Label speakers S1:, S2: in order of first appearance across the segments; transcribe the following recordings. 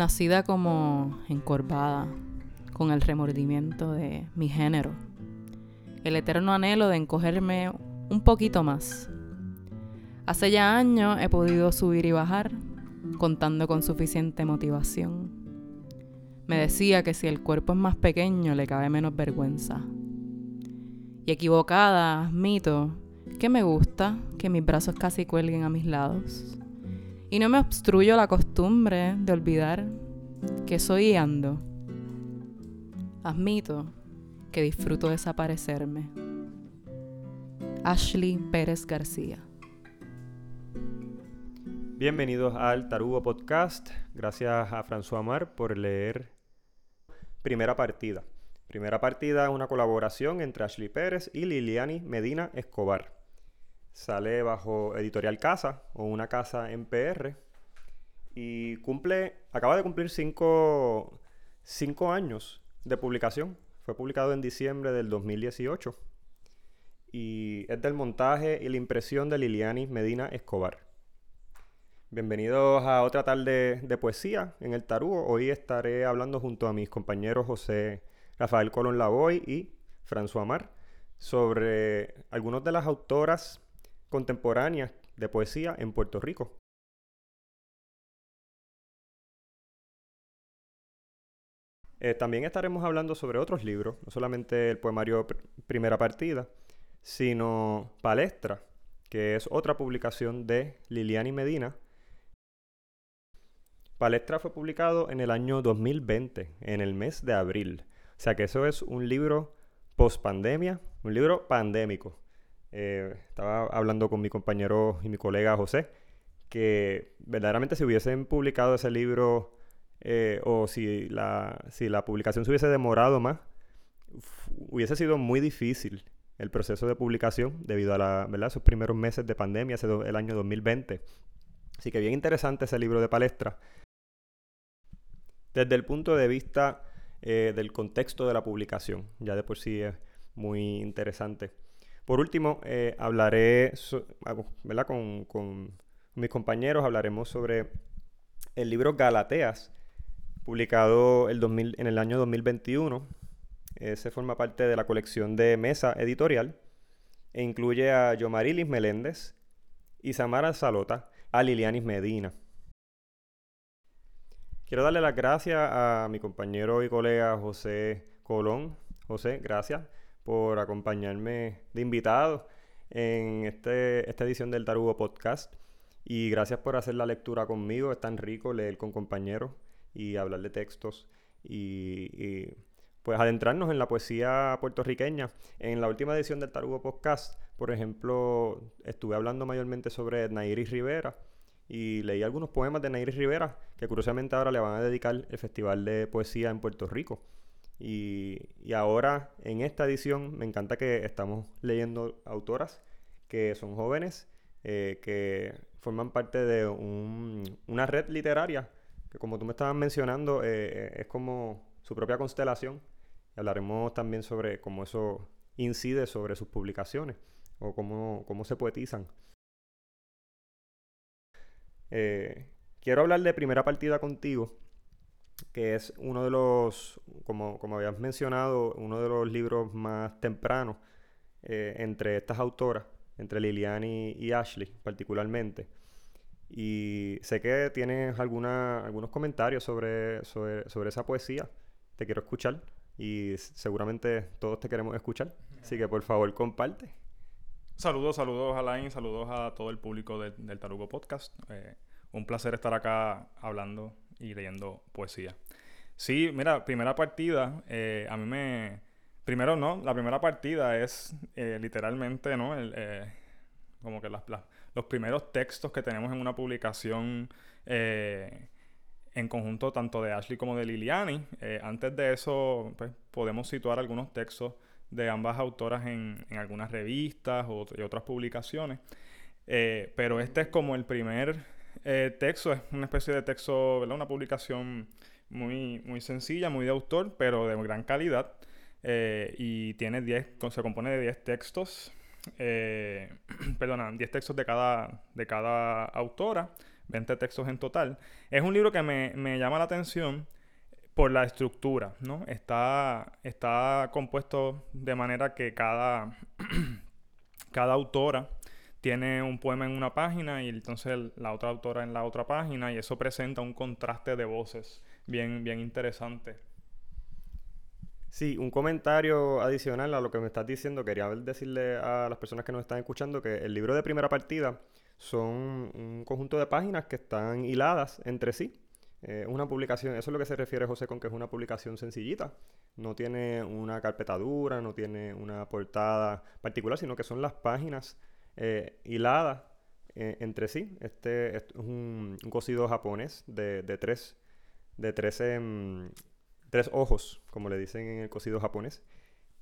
S1: Nacida como encorvada, con el remordimiento de mi género, el eterno anhelo de encogerme un poquito más. Hace ya años he podido subir y bajar, contando con suficiente motivación. Me decía que si el cuerpo es más pequeño le cabe menos vergüenza. Y equivocada, admito que me gusta que mis brazos casi cuelguen a mis lados. Y no me obstruyo la costumbre de olvidar que soy y ando. Admito que disfruto desaparecerme. Ashley Pérez García.
S2: Bienvenidos al Tarugo Podcast. Gracias a François Mar por leer Primera Partida. Primera Partida es una colaboración entre Ashley Pérez y Liliani Medina Escobar. Sale bajo Editorial Casa o una casa en PR. Y cumple, acaba de cumplir cinco, años de publicación. Fue publicado en diciembre del 2018. Y es del montaje y la impresión de Liliani Medina Escobar. Bienvenidos a otra tarde de poesía en el Tarúo. Hoy estaré hablando junto a mis compañeros José Rafael Colón Lavoy y François Amar sobre algunas de las autoras contemporáneas de poesía en Puerto Rico. Eh, también estaremos hablando sobre otros libros, no solamente el poemario Primera Partida, sino Palestra, que es otra publicación de Liliani Medina. Palestra fue publicado en el año 2020, en el mes de abril. O sea que eso es un libro post pandemia, un libro pandémico. Eh, estaba hablando con mi compañero y mi colega José, que verdaderamente si hubiesen publicado ese libro eh, o si la, si la publicación se hubiese demorado más, hubiese sido muy difícil el proceso de publicación debido a la, primeros meses de pandemia, ese el año 2020. Así que bien interesante ese libro de palestra. Desde el punto de vista eh, del contexto de la publicación, ya de por sí es muy interesante. Por último, eh, hablaré, Con, mis compañeros hablaremos sobre el libro Galateas, publicado el en el año 2021. Ese forma parte de la colección de Mesa Editorial e incluye a Yomarilis Meléndez, Isamara Salota, a Lilianis Medina. Quiero darle las gracias a mi compañero y colega José Colón. José, gracias por acompañarme de invitado en este, esta edición del Tarugo Podcast. Y gracias por hacer la lectura conmigo. Es tan rico leer con compañeros y hablar de textos y, pues adentrarnos en la poesía puertorriqueña. En la última edición del Tarugo Podcast, por ejemplo, estuve hablando mayormente sobre Nairis Rivera y leí algunos poemas de Nairis Rivera que curiosamente ahora le van a dedicar el Festival de Poesía en Puerto Rico. Y, ahora, en esta edición, me encanta que estamos leyendo autoras que son jóvenes, eh, que forman parte de una red literaria, que como tú me estabas mencionando, eh, es como su propia constelación. hablaremos también sobre cómo eso incide sobre sus publicaciones o cómo, cómo se poetizan. Eh, quiero hablar de primera partida contigo que es uno de los, como, como habías mencionado, uno de los libros más tempranos eh, entre estas autoras, entre Liliani y Ashley particularmente. Y sé que tienes alguna, algunos comentarios sobre, sobre, esa poesía. Te quiero escuchar y seguramente todos te queremos escuchar. Así que por favor comparte.
S3: Saludos, saludos a saludos a todo el público del Tarugo Podcast. Eh, un placer estar acá hablando y leyendo poesía. Sí, mira, primera partida, eh, a mí me... Primero, no, la primera partida es eh, literalmente, ¿no? Eh, como que las, los primeros textos que tenemos en una publicación en conjunto tanto de Ashley como de Liliani. antes de eso, pues, podemos situar algunos textos de ambas autoras en, en algunas revistas o, y otras publicaciones. pero este es como el primer eh, texto es una especie de texto, ¿verdad? Una publicación muy, muy sencilla, muy de autor, pero de gran calidad. Eh, y tiene 10, se compone de 10 textos, eh, perdona, 10 textos de cada, de cada autora, 20 textos en total. Es un libro que me, me llama la atención por la estructura, ¿no? Está, está compuesto de manera que cada, cada autora tiene un poema en una página y entonces la otra autora en la otra página y eso presenta un contraste de voces bien, bien interesante.
S2: Sí, un comentario adicional a lo que me estás diciendo. Quería decirle a las personas que nos están escuchando que el libro de primera partida son un conjunto de páginas que están hiladas entre sí. Es una publicación, eso es lo que se refiere José con que es una publicación sencillita. No tiene una carpetadura, no tiene una portada particular, sino que son las páginas eh, hiladas eh, entre sí. Este, es un, cosido japonés de, tres, de tres, em, tres ojos, como le dicen en el cosido japonés.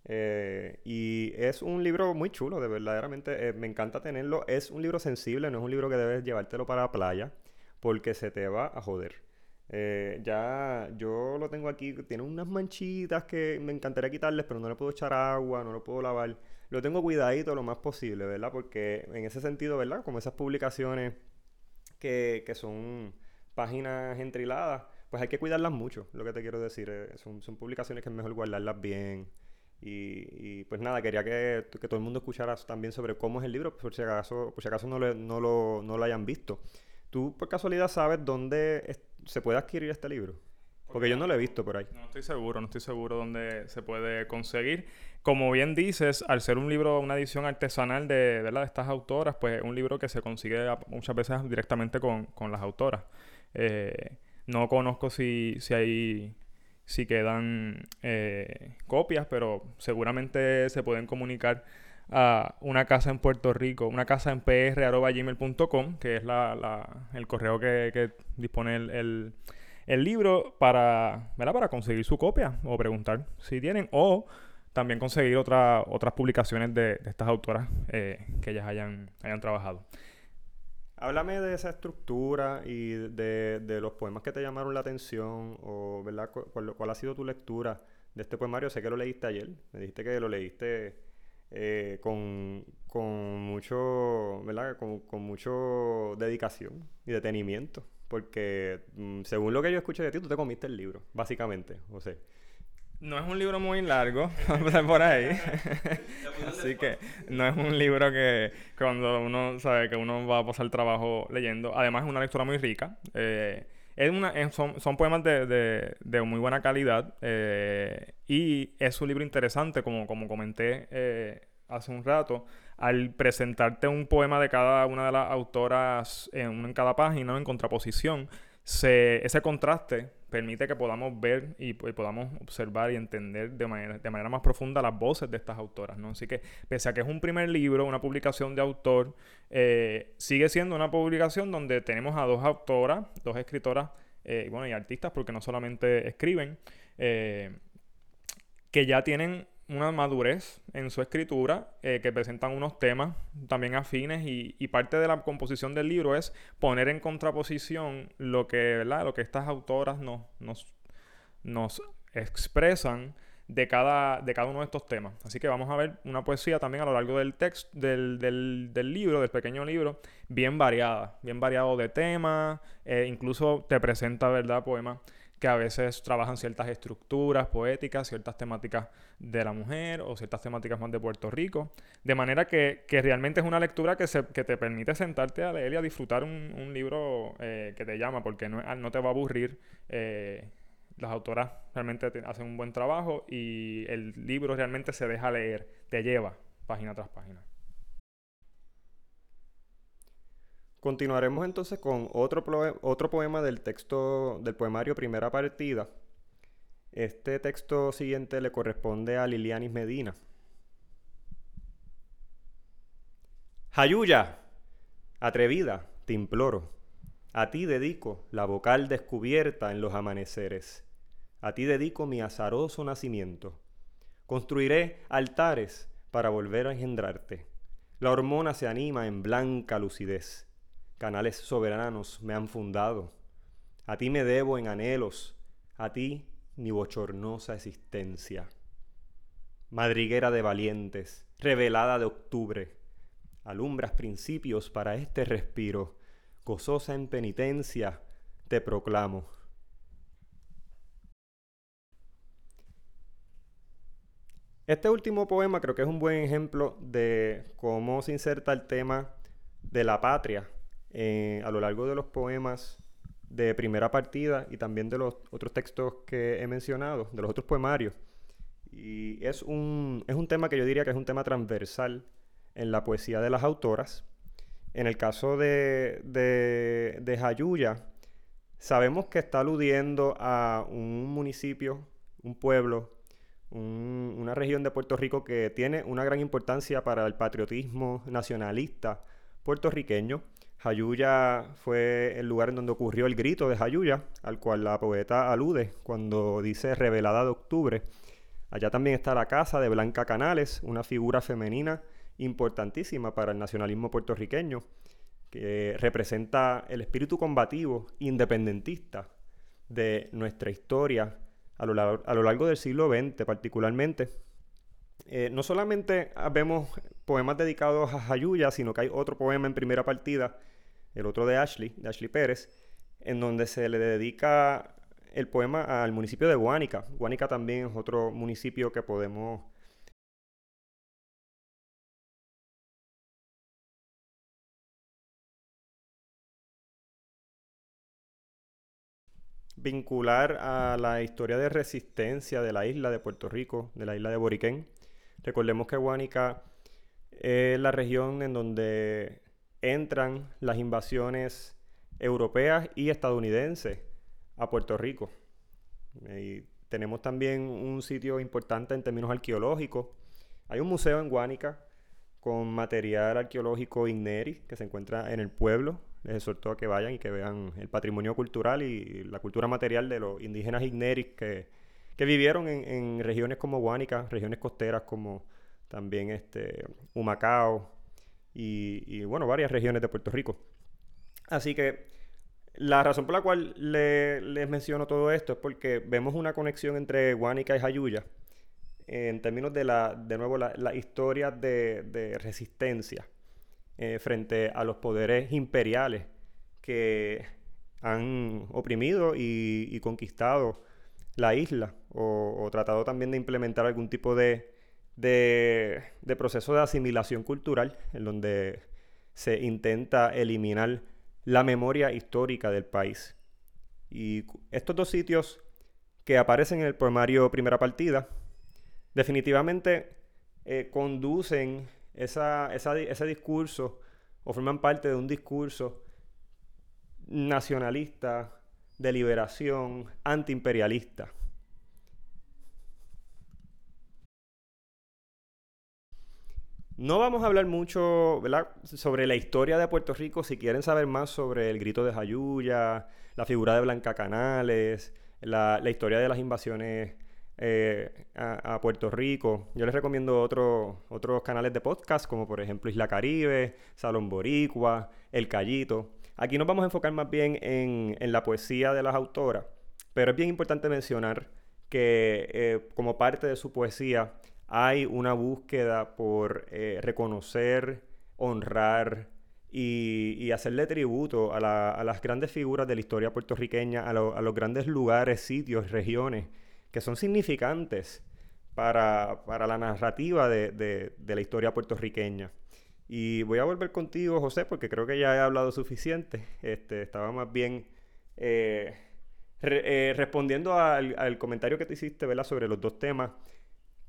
S2: Eh, y es un libro muy chulo, de verdaderamente me encanta tenerlo. Es un libro sensible, no es un libro que debes llevártelo para la playa, porque se te va a joder. Eh, ya yo lo tengo aquí, tiene unas manchitas que me encantaría quitarles, pero no le puedo echar agua, no lo puedo lavar. Lo tengo cuidadito lo más posible, ¿verdad? Porque en ese sentido, ¿verdad? Como esas publicaciones que, que son páginas entriladas, pues hay que cuidarlas mucho, lo que te quiero decir. Eh, son, son, publicaciones que es mejor guardarlas bien. Y, y pues nada, quería que, que, todo el mundo escuchara también sobre cómo es el libro, por si acaso, por si acaso no, no, lo, no lo hayan visto. ¿Tú por casualidad sabes dónde se puede adquirir este libro? Porque yo no lo he visto por ahí.
S3: No estoy seguro, no estoy seguro dónde se puede conseguir. Como bien dices, al ser un libro, una edición artesanal de, de estas autoras, pues es un libro que se consigue muchas veces directamente con, con las autoras. Eh, no conozco si, si hay si quedan eh, copias, pero seguramente se pueden comunicar a una casa en Puerto Rico, una casa en pr.gmail.com, que es la, el correo que, dispone el, libro para, para conseguir su copia o preguntar si tienen, o también conseguir otra, otras publicaciones de, estas autoras eh, que ellas hayan, hayan trabajado.
S2: Háblame de esa estructura y de, de, los poemas que te llamaron la atención, o ¿verdad? ¿Cuál, ¿Cuál, ha sido tu lectura de este poemario? Sé que lo leíste ayer, me dijiste que lo leíste eh, con, con, mucho, ¿verdad? Con, con, mucho dedicación y detenimiento. Porque mm, según lo que yo escuché de ti, tú te comiste el libro, básicamente, José.
S3: No es un libro muy largo, por ahí. Así que no es un libro que cuando uno sabe que uno va a pasar trabajo leyendo. Además es una lectura muy rica. Eh, es una, son, son, poemas de, de, de, muy buena calidad eh, y es un libro interesante, como, como comenté eh, hace un rato, al presentarte un poema de cada una de las autoras en, en cada página, en contraposición, se, ese contraste permite que podamos ver y, podamos observar y entender de manera, de manera más profunda las voces de estas autoras, ¿no? Así que, pese a que es un primer libro, una publicación de autor, eh, sigue siendo una publicación donde tenemos a dos autoras, dos escritoras, eh, y bueno, y artistas, porque no solamente escriben, eh, que ya tienen una madurez en su escritura, que presentan unos temas también afines y, parte de la composición del libro es poner en contraposición lo que, ¿verdad? Lo que estas autoras nos, nos, nos expresan de cada, de cada uno de estos temas. Así que vamos a ver una poesía también a lo largo del texto, del, del, del libro, del pequeño libro, bien variada, bien variado de temas, eh, incluso te presenta, ¿verdad?, poemas que a veces trabajan ciertas estructuras poéticas, ciertas temáticas de la mujer o ciertas temáticas más de Puerto Rico. De manera que, que realmente es una lectura que, se, que, te permite sentarte a leer y a disfrutar un, un libro eh, que te llama, porque no, no te va a aburrir eh, las autoras realmente hacen un buen trabajo y el libro realmente se deja leer, te lleva página tras página.
S2: Continuaremos entonces con otro, otro poema del texto del poemario Primera Partida. Este texto siguiente le corresponde a Lilianis Medina. Jayuya, atrevida, te imploro. A ti dedico la vocal descubierta en los amaneceres. A ti dedico mi azaroso nacimiento. Construiré altares para volver a engendrarte. La hormona se anima en blanca lucidez. Canales soberanos me han fundado. A ti me debo en anhelos, a ti mi bochornosa existencia. Madriguera de valientes, revelada de octubre, alumbras principios para este respiro, gozosa en penitencia, te proclamo. Este último poema creo que es un buen ejemplo de cómo se inserta el tema de la patria eh, a lo largo de los poemas de primera partida y también de los otros textos que he mencionado, de los otros poemarios. Y es un, es un tema que yo diría que es un tema transversal en la poesía de las autoras. En el caso de, de, de Jayuya, sabemos que está aludiendo a un municipio, un pueblo una región de Puerto Rico que tiene una gran importancia para el patriotismo nacionalista puertorriqueño. Jayuya fue el lugar en donde ocurrió el grito de Jayuya, al cual la poeta alude cuando dice revelada de octubre. Allá también está la casa de Blanca Canales, una figura femenina importantísima para el nacionalismo puertorriqueño, que representa el espíritu combativo independentista de nuestra historia a lo, largo, del siglo XX particularmente. Eh, no solamente vemos poemas dedicados a Jayuya, sino que hay otro poema en primera partida, el otro de Ashley, de Ashley Pérez, en donde se le dedica el poema al municipio de Guánica. Guánica también es otro municipio que podemos vincular a la historia de resistencia de la isla de Puerto Rico, de la isla de Boriquén. Recordemos que Guánica es la región en donde entran las invasiones europeas y estadounidenses a Puerto Rico. Tenemos también un sitio importante en términos arqueológicos. Hay un museo en Guánica con material arqueológico Igneri que se encuentra en el pueblo les exhorto a que vayan y que vean el patrimonio cultural y la cultura material de los indígenas igneris que, vivieron en, regiones como Guánica, regiones costeras como también este, Humacao y, bueno, varias regiones de Puerto Rico. Así que la razón por la cual les menciono todo esto es porque vemos una conexión entre Guánica y Jayuya en términos de, la, de nuevo, la, historia de, de resistencia eh, frente a los poderes imperiales que han oprimido y, conquistado la isla o, tratado también de implementar algún tipo de, de, proceso de asimilación cultural en donde se intenta eliminar la memoria histórica del país. Y estos dos sitios que aparecen en el poemario Primera Partida definitivamente eh, conducen ese discurso o forman parte de un discurso nacionalista, de liberación, antiimperialista. No vamos a hablar mucho sobre la historia de Puerto Rico. Si quieren saber más sobre el grito de Jayuya, la figura de Blanca Canales, la historia de las invasiones eh, a, Puerto Rico. Yo les recomiendo otros canales de podcast, como por ejemplo Isla Caribe, Salón Boricua, El Callito. Aquí nos vamos a enfocar más bien en, la poesía de las autoras, pero es bien importante mencionar que eh, como parte de su poesía hay una búsqueda por eh, reconocer, honrar y, hacerle tributo a, las grandes figuras de la historia puertorriqueña, a, los grandes lugares, sitios, regiones que son significantes para, la narrativa de, la historia puertorriqueña. Y voy a volver contigo, José, porque creo que ya he hablado suficiente. Este, estaba más bien eh, eh, respondiendo al, comentario que te hiciste ¿verdad? sobre los dos temas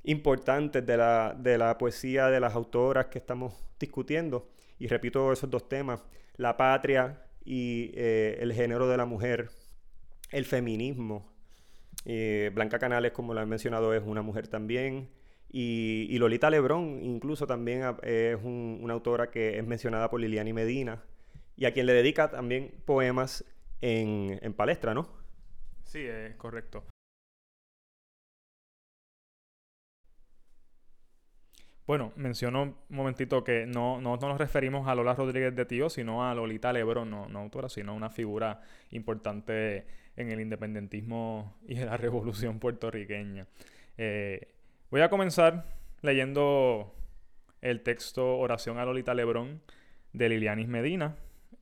S2: importantes de la, de la poesía de las autoras que estamos discutiendo. Y repito esos dos temas, la patria y eh, el género de la mujer, el feminismo eh, Blanca Canales, como lo he mencionado, es una mujer también. Y, Lolita Lebrón incluso también es una autora que es mencionada por Liliani Medina y a quien le dedica también poemas en, palestra, ¿no?
S3: Sí, es correcto. Bueno, menciono un momentito que no, no, nos referimos a Lola Rodríguez de Tío, sino a Lolita Lebrón, no, no autora, sino una figura importante en el independentismo y en la revolución puertorriqueña. Eh, voy a comenzar leyendo el texto Oración a Lolita Lebrón de Lilianis Medina.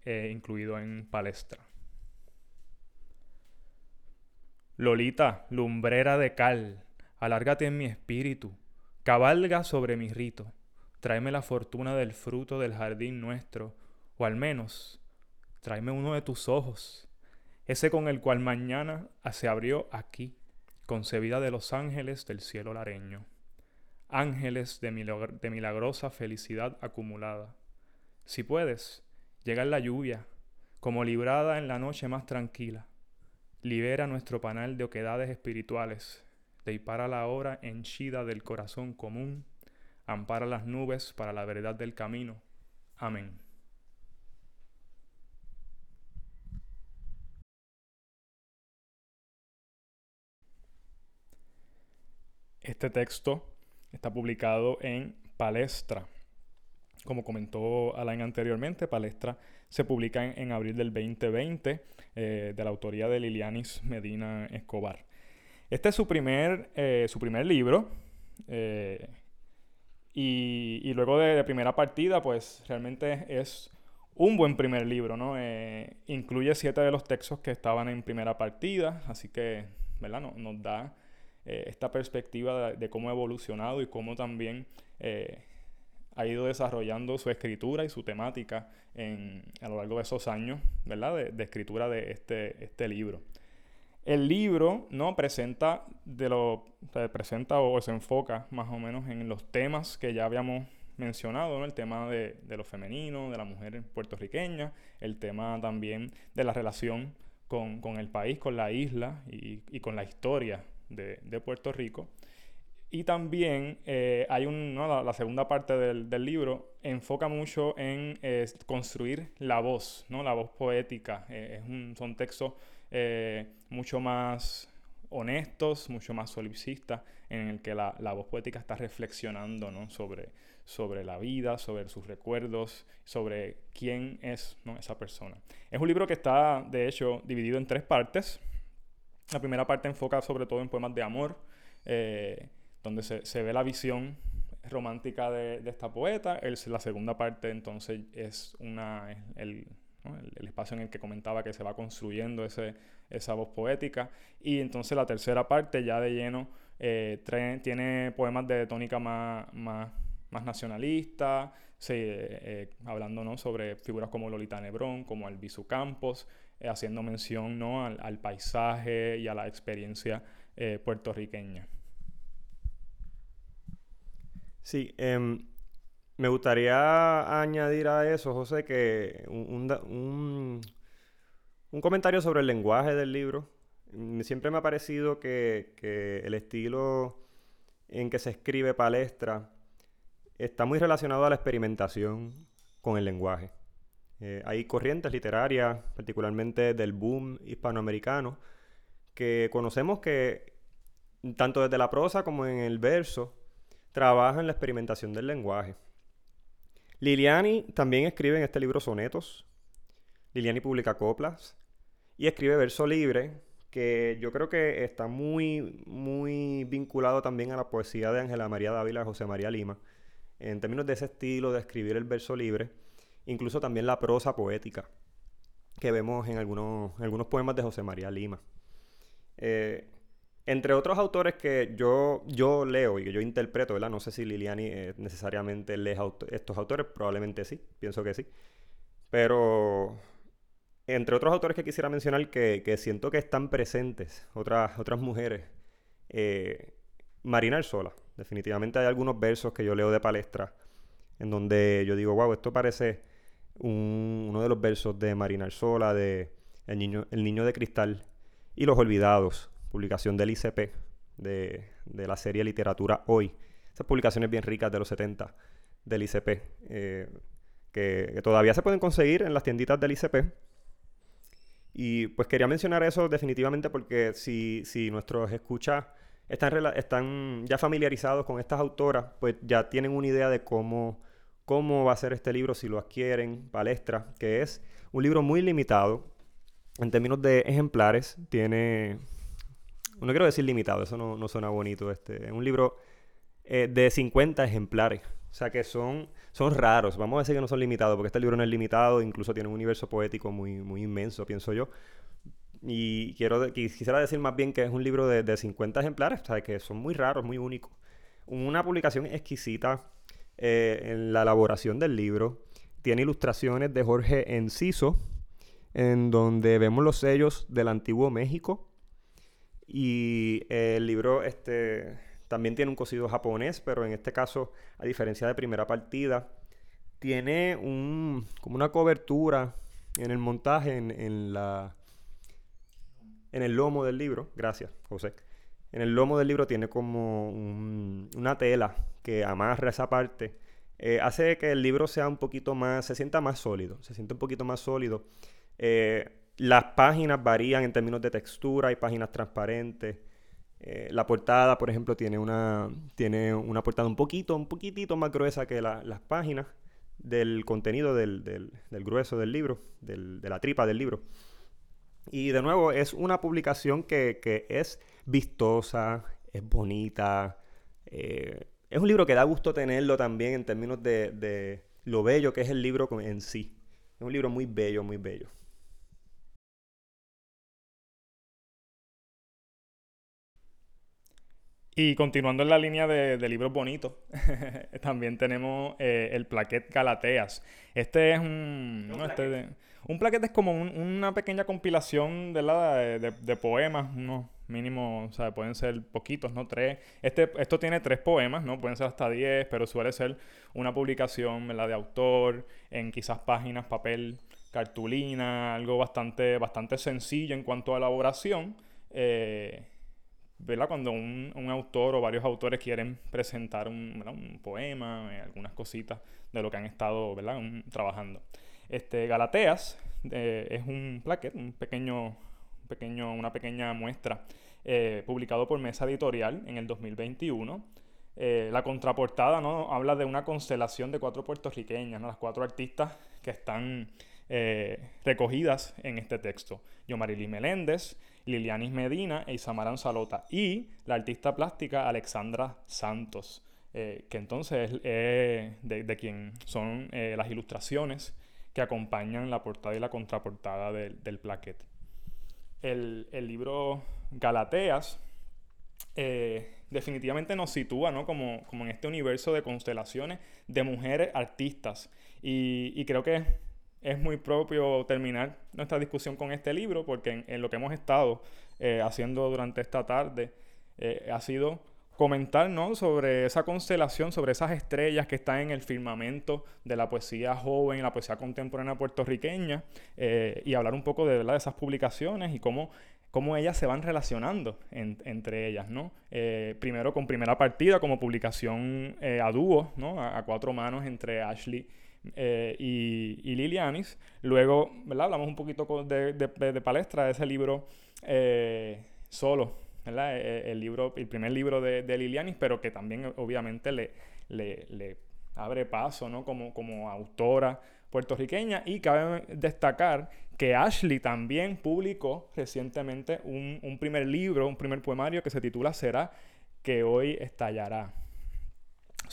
S3: eh, incluido en Palestra. Lolita, lumbrera de cal, alárgate en mi espíritu, cabalga sobre mi rito, tráeme la fortuna del fruto del jardín nuestro, o al menos, tráeme uno de tus ojos, ese con el cual mañana se abrió aquí, concebida de los ángeles del cielo lareño, ángeles de, de milagrosa felicidad acumulada. Si puedes, llega en la lluvia, como librada en la noche más tranquila Libera nuestro panal de oquedades espirituales, deipara la hora henchida del corazón común, ampara las nubes para la verdad del camino. Amén. Este texto está publicado en Palestra. Como comentó Alain anteriormente, Palestra se publica en, abril del 2020 eh, de la autoría de Lilianis Medina Escobar. Este es su primer, eh, su primer libro. Eh, y, luego de, primera partida, pues realmente es un buen primer libro, ¿no? incluye siete de los textos que estaban en primera partida, así que, ¿verdad? nos da esta perspectiva de, de, cómo ha evolucionado y cómo también ha ido desarrollando su escritura y su temática a lo largo de esos años, ¿verdad? De, escritura de este, este libro. El libro, ¿no? Presenta, de lo, presenta o se enfoca más o menos en los temas que ya habíamos mencionado, ¿no? El tema de, lo femenino, de la mujer puertorriqueña, el tema también de la relación con, el país, con la isla y, con la historia de, de Puerto Rico. Y también eh, hay un, la, segunda parte del, libro enfoca mucho en eh, construir la voz, ¿no? la voz poética. Eh, es un, son textos mucho más honestos, mucho más solipsistas, en el que la, voz poética está reflexionando ¿no? sobre, sobre la vida, sobre sus recuerdos, sobre quién es ¿no? esa persona. Es un libro que está, de hecho, dividido en tres partes. La primera parte enfoca sobre todo en poemas de amor donde se, ve la visión romántica de, esta poeta. La segunda parte entonces es una, el, espacio en el que comentaba que se va construyendo ese, esa voz poética. Y entonces la tercera parte ya de lleno eh, tiene poemas de tónica más, más, más nacionalista, eh, hablando ¿no? sobre figuras como Lolita Nebrón, como Albizu Campos, eh, haciendo mención ¿no? al, paisaje y a la experiencia puertorriqueña.
S2: Sí, em, me gustaría añadir a eso, José, que un, comentario sobre el lenguaje del libro. Mm, siempre me ha parecido que, el estilo en que se escribe palestra está muy relacionado a la experimentación con el lenguaje. Eh, hay corrientes literarias, particularmente del boom hispanoamericano, que conocemos que tanto desde la prosa como en el verso trabaja en la experimentación del lenguaje. Liliani también escribe en este libro sonetos. Liliani publica coplas y escribe verso libre, que yo creo que está muy, muy vinculado también a la poesía de Ángela María Dávila y José María Lima, en términos de ese estilo de escribir el verso libre, incluso también la prosa poética, que vemos en algunos, algunos poemas de José María Lima. Eh, entre otros autores que yo, yo leo y que yo interpreto, ¿verdad? No sé si Liliani eh, necesariamente lee estos autores, probablemente sí, pienso que sí. Pero entre otros autores que quisiera mencionar que, siento que están presentes, otras, otras mujeres, eh, Marina Sola. Definitivamente hay algunos versos que yo leo de palestra en donde yo digo, wow, esto parece uno de los versos de Marina Sola, de El niño, el niño de cristal y Los olvidados publicación del ICP, de, la serie Literatura Hoy. Esas publicaciones bien ricas de los 70 del ICP, eh, que, todavía se pueden conseguir en las tienditas del ICP. Y pues quería mencionar eso definitivamente porque si, si nuestros escuchas están, están ya familiarizados con estas autoras, pues ya tienen una idea de cómo, cómo va a ser este libro si lo adquieren, Palestra, que es un libro muy limitado en términos de ejemplares. Tiene no quiero decir limitado, eso no, suena bonito. Este, es un libro eh, de 50 ejemplares. O sea que son, son raros. Vamos a decir que no son limitados, porque este libro no es limitado, incluso tiene un universo poético muy, muy inmenso, pienso yo. Y quiero, quisiera decir más bien que es un libro de, de 50 ejemplares, o sea, que son muy raros, muy únicos. Una publicación exquisita eh, en la elaboración del libro. Tiene ilustraciones de Jorge Enciso, en donde vemos los sellos del antiguo México. Y el libro este, también tiene un cosido japonés, pero en este caso, a diferencia de primera partida, tiene un, como una cobertura en el montaje, en, la, en el lomo del libro. Gracias, José. En el lomo del libro tiene como una tela que amarra esa parte. Eh, hace que el libro sea un poquito más, se sienta más sólido, se siente un poquito más sólido. Eh, las páginas varían en términos de textura, hay páginas transparentes. Eh, la portada, por ejemplo, tiene una, tiene una portada un poquito, un poquitito más gruesa que las páginas del contenido del, del, grueso del libro, de la tripa del libro. Y de nuevo, es una publicación que, que es vistosa, es bonita. Eh, es un libro que da gusto tenerlo también en términos de, de lo bello que es el libro en sí. Es un libro muy bello, muy bello.
S3: Y continuando en la línea de, libros bonitos, también tenemos eh, el Plaquet Galateas. Este es un... Un, este un plaquet es como una pequeña compilación de, la, de, poemas, unos mínimos, o sea, pueden ser poquitos, ¿no? Tres. Este, esto tiene tres poemas, ¿no? Pueden ser hasta diez, pero suele ser una publicación, ¿verdad? De autor, en quizás páginas, papel, cartulina, algo bastante, bastante sencillo en cuanto a elaboración. Eh, ¿verdad? Cuando un, autor o varios autores quieren presentar un, poema, eh, algunas cositas de lo que han estado ¿verdad? trabajando. Este, Galateas eh, es un plaquet, un pequeño, pequeño, una pequeña muestra eh, publicado por Mesa Editorial en el 2021. la contraportada ¿no? habla de una constelación de cuatro puertorriqueñas, las cuatro artistas que están recogidas en este texto. Yomarili Meléndez, Lilianis Medina e Isamaran Salota. Y la artista plástica Alexandra Santos, eh, que entonces es de, quien son eh, las ilustraciones que acompañan la portada y la contraportada del plaquete. El, libro Galateas eh, definitivamente nos sitúa como, en este universo de constelaciones de mujeres artistas. Y, y creo que es muy propio terminar nuestra discusión con este libro, porque en, lo que hemos estado eh, haciendo durante esta tarde eh, ha sido comentar sobre esa constelación, sobre esas estrellas que están en el firmamento de la poesía joven, la poesía contemporánea puertorriqueña, eh, y hablar un poco de, ¿verdad? de esas publicaciones y cómo, cómo ellas se van relacionando entre ellas. ¿no? primero con primera partida como publicación a dúo, ¿no? a, a cuatro manos entre Ashley eh, y, Lilianis. Luego, ¿verdad? Hablamos un poquito de, de, palestra de ese libro eh, solo. E, e, el, libro, el primer libro de, Lilianis, pero que también obviamente le, le, abre paso, ¿no? Como, como autora puertorriqueña. Y cabe destacar que Ashley también publicó recientemente un, un primer libro, un primer poemario que se titula Será que hoy estallará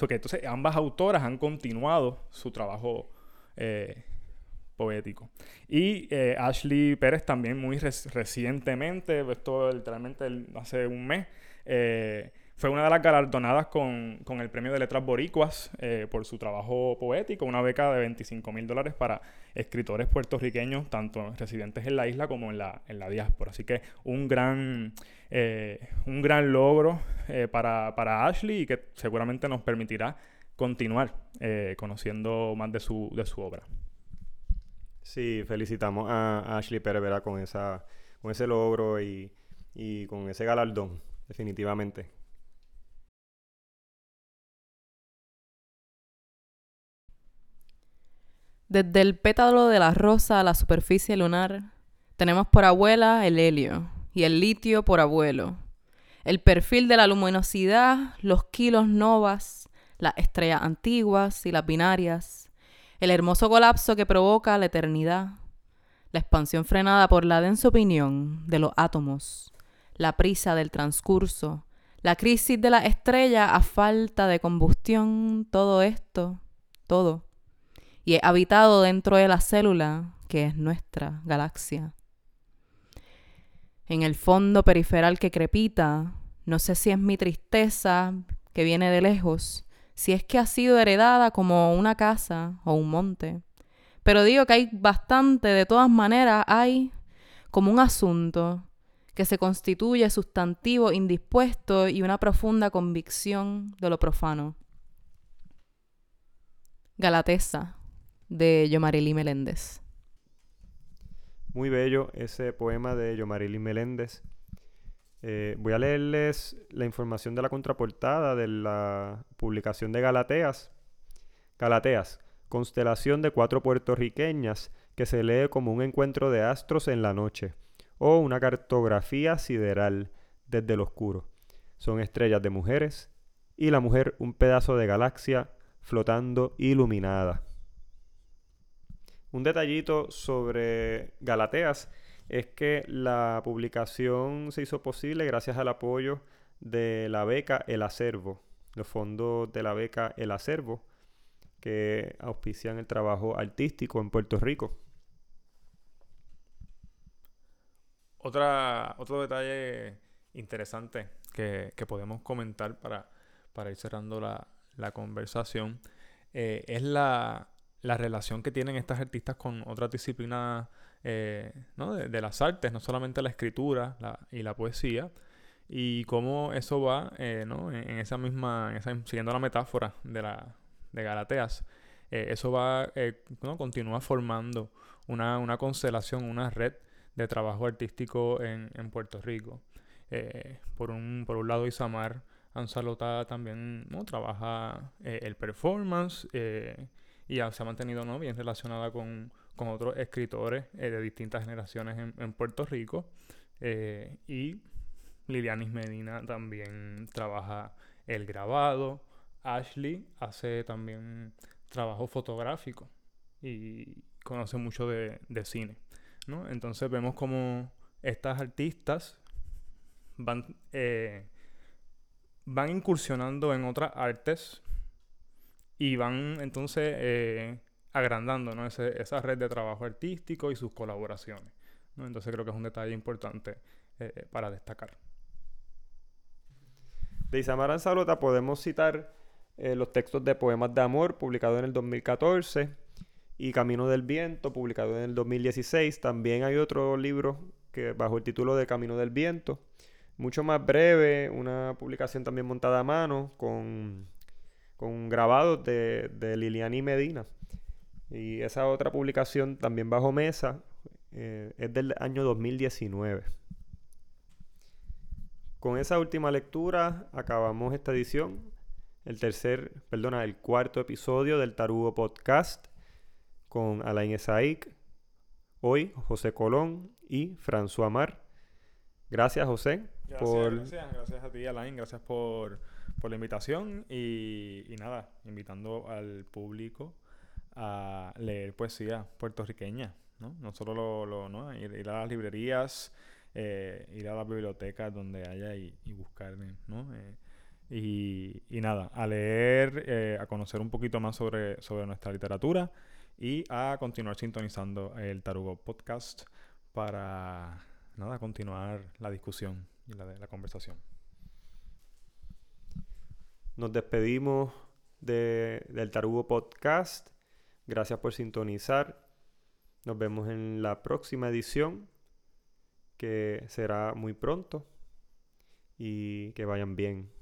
S3: que entonces ambas autoras han continuado su trabajo eh, poético. Y eh, Ashley Pérez también muy recientemente, esto literalmente hace un mes, eh, fue una de las galardonadas con, el Premio de Letras Boricuas por su trabajo poético, una beca de 25 mil dólares para escritores puertorriqueños, tanto residentes en la isla como en la, en la diáspora. Así que un gran eh, un gran logro eh, para, Ashley y que seguramente nos permitirá continuar eh, conociendo más de su, de su obra.
S2: Sí, felicitamos a, Ashley Pérez con, con ese logro y, con ese galardón, definitivamente.
S1: Desde el pétalo de la rosa a la superficie lunar, tenemos por abuela el helio, y el litio por abuelo. El perfil de la luminosidad, los kilos novas, las estrellas antiguas y las binarias, el hermoso colapso que provoca la eternidad, la expansión frenada por la densa opinión de los átomos, la prisa del transcurso, La crisis de la estrella a falta de combustión, todo esto, todo. Y es habitado dentro de la célula que es nuestra galaxia. En el fondo periferal que crepita, no sé si es mi tristeza que viene de lejos, si es que ha sido heredada como una casa o un monte. Pero digo que hay bastante, de todas maneras, hay como un asunto que se constituye sustantivo indispuesto y una profunda convicción de lo profano. Galatesa, de Yomarili Meléndez.
S2: Muy bello ese poema de Yomarili Meléndez. Eh, voy a leerles la información de la contraportada de la publicación de Galateas. Galateas, constelación de cuatro puertorriqueñas que se lee como un encuentro de astros en la noche o una cartografía sideral desde el oscuro. Son estrellas de mujeres y la mujer un pedazo de galaxia flotando iluminada. Un detallito sobre Galateas es que la publicación se hizo posible gracias al apoyo de la beca El Acervo, los fondos de la beca El Acervo, que auspician el trabajo artístico en Puerto Rico.
S3: Otra, otro detalle interesante que, podemos comentar para, para ir cerrando la, conversación eh, es la, la relación que tienen estas artistas con otras disciplinas eh, de, las artes, no solamente la escritura y la poesía, y cómo eso va eh, en, esa misma, siguiendo la metáfora de, la, de Galateas, eh, eso va, ¿no? continúa formando una, una, constelación, una red de trabajo artístico en, en Puerto Rico. por, un, por un lado, Isamar Ansalota también ¿no? trabaja el performance y se ha mantenido ¿no? bien relacionada con, otros escritores eh, de distintas generaciones en, Puerto Rico. Eh, y Lilianis Medina también trabaja el grabado. Ashley hace también trabajo fotográfico y conoce mucho de, cine. ¿no? Entonces vemos como estas artistas van, eh, van incursionando en otras artes y van entonces eh, agrandando ¿no? esa red de trabajo artístico y sus colaboraciones. ¿no? Entonces creo que es un detalle importante eh, para destacar.
S2: De Isamar Anzalota podemos citar eh, los textos de Poemas de Amor, publicado en el 2014, y Camino del Viento, publicado en el 2016. También hay otro libro que bajo el título de Camino del Viento, mucho más breve, una publicación también montada a mano, con con grabados de, de Liliani Medina. Y esa otra publicación también bajo mesa eh, es del año 2019. Con esa última lectura acabamos esta edición, el tercer, perdona, el cuarto episodio del Tarugo Podcast con Alain Esaik, hoy José Colón y François Mar. Gracias José.
S3: Gracias, gracias a ti Alain, gracias por por la invitación y, nada, invitando al público a leer poesía puertorriqueña, ¿no? No solo lo, ¿no? Ir, a las librerías, eh, ir a las bibliotecas donde haya y, buscar, ¿no? Eh, y, nada, a leer, eh, a conocer un poquito más sobre, sobre nuestra literatura y a continuar sintonizando el Tarugo Podcast para, nada, continuar la discusión y la, la conversación.
S2: Nos despedimos del Tarugo Podcast. Gracias por sintonizar. Nos vemos en la próxima edición, que será muy pronto. Y que vayan bien.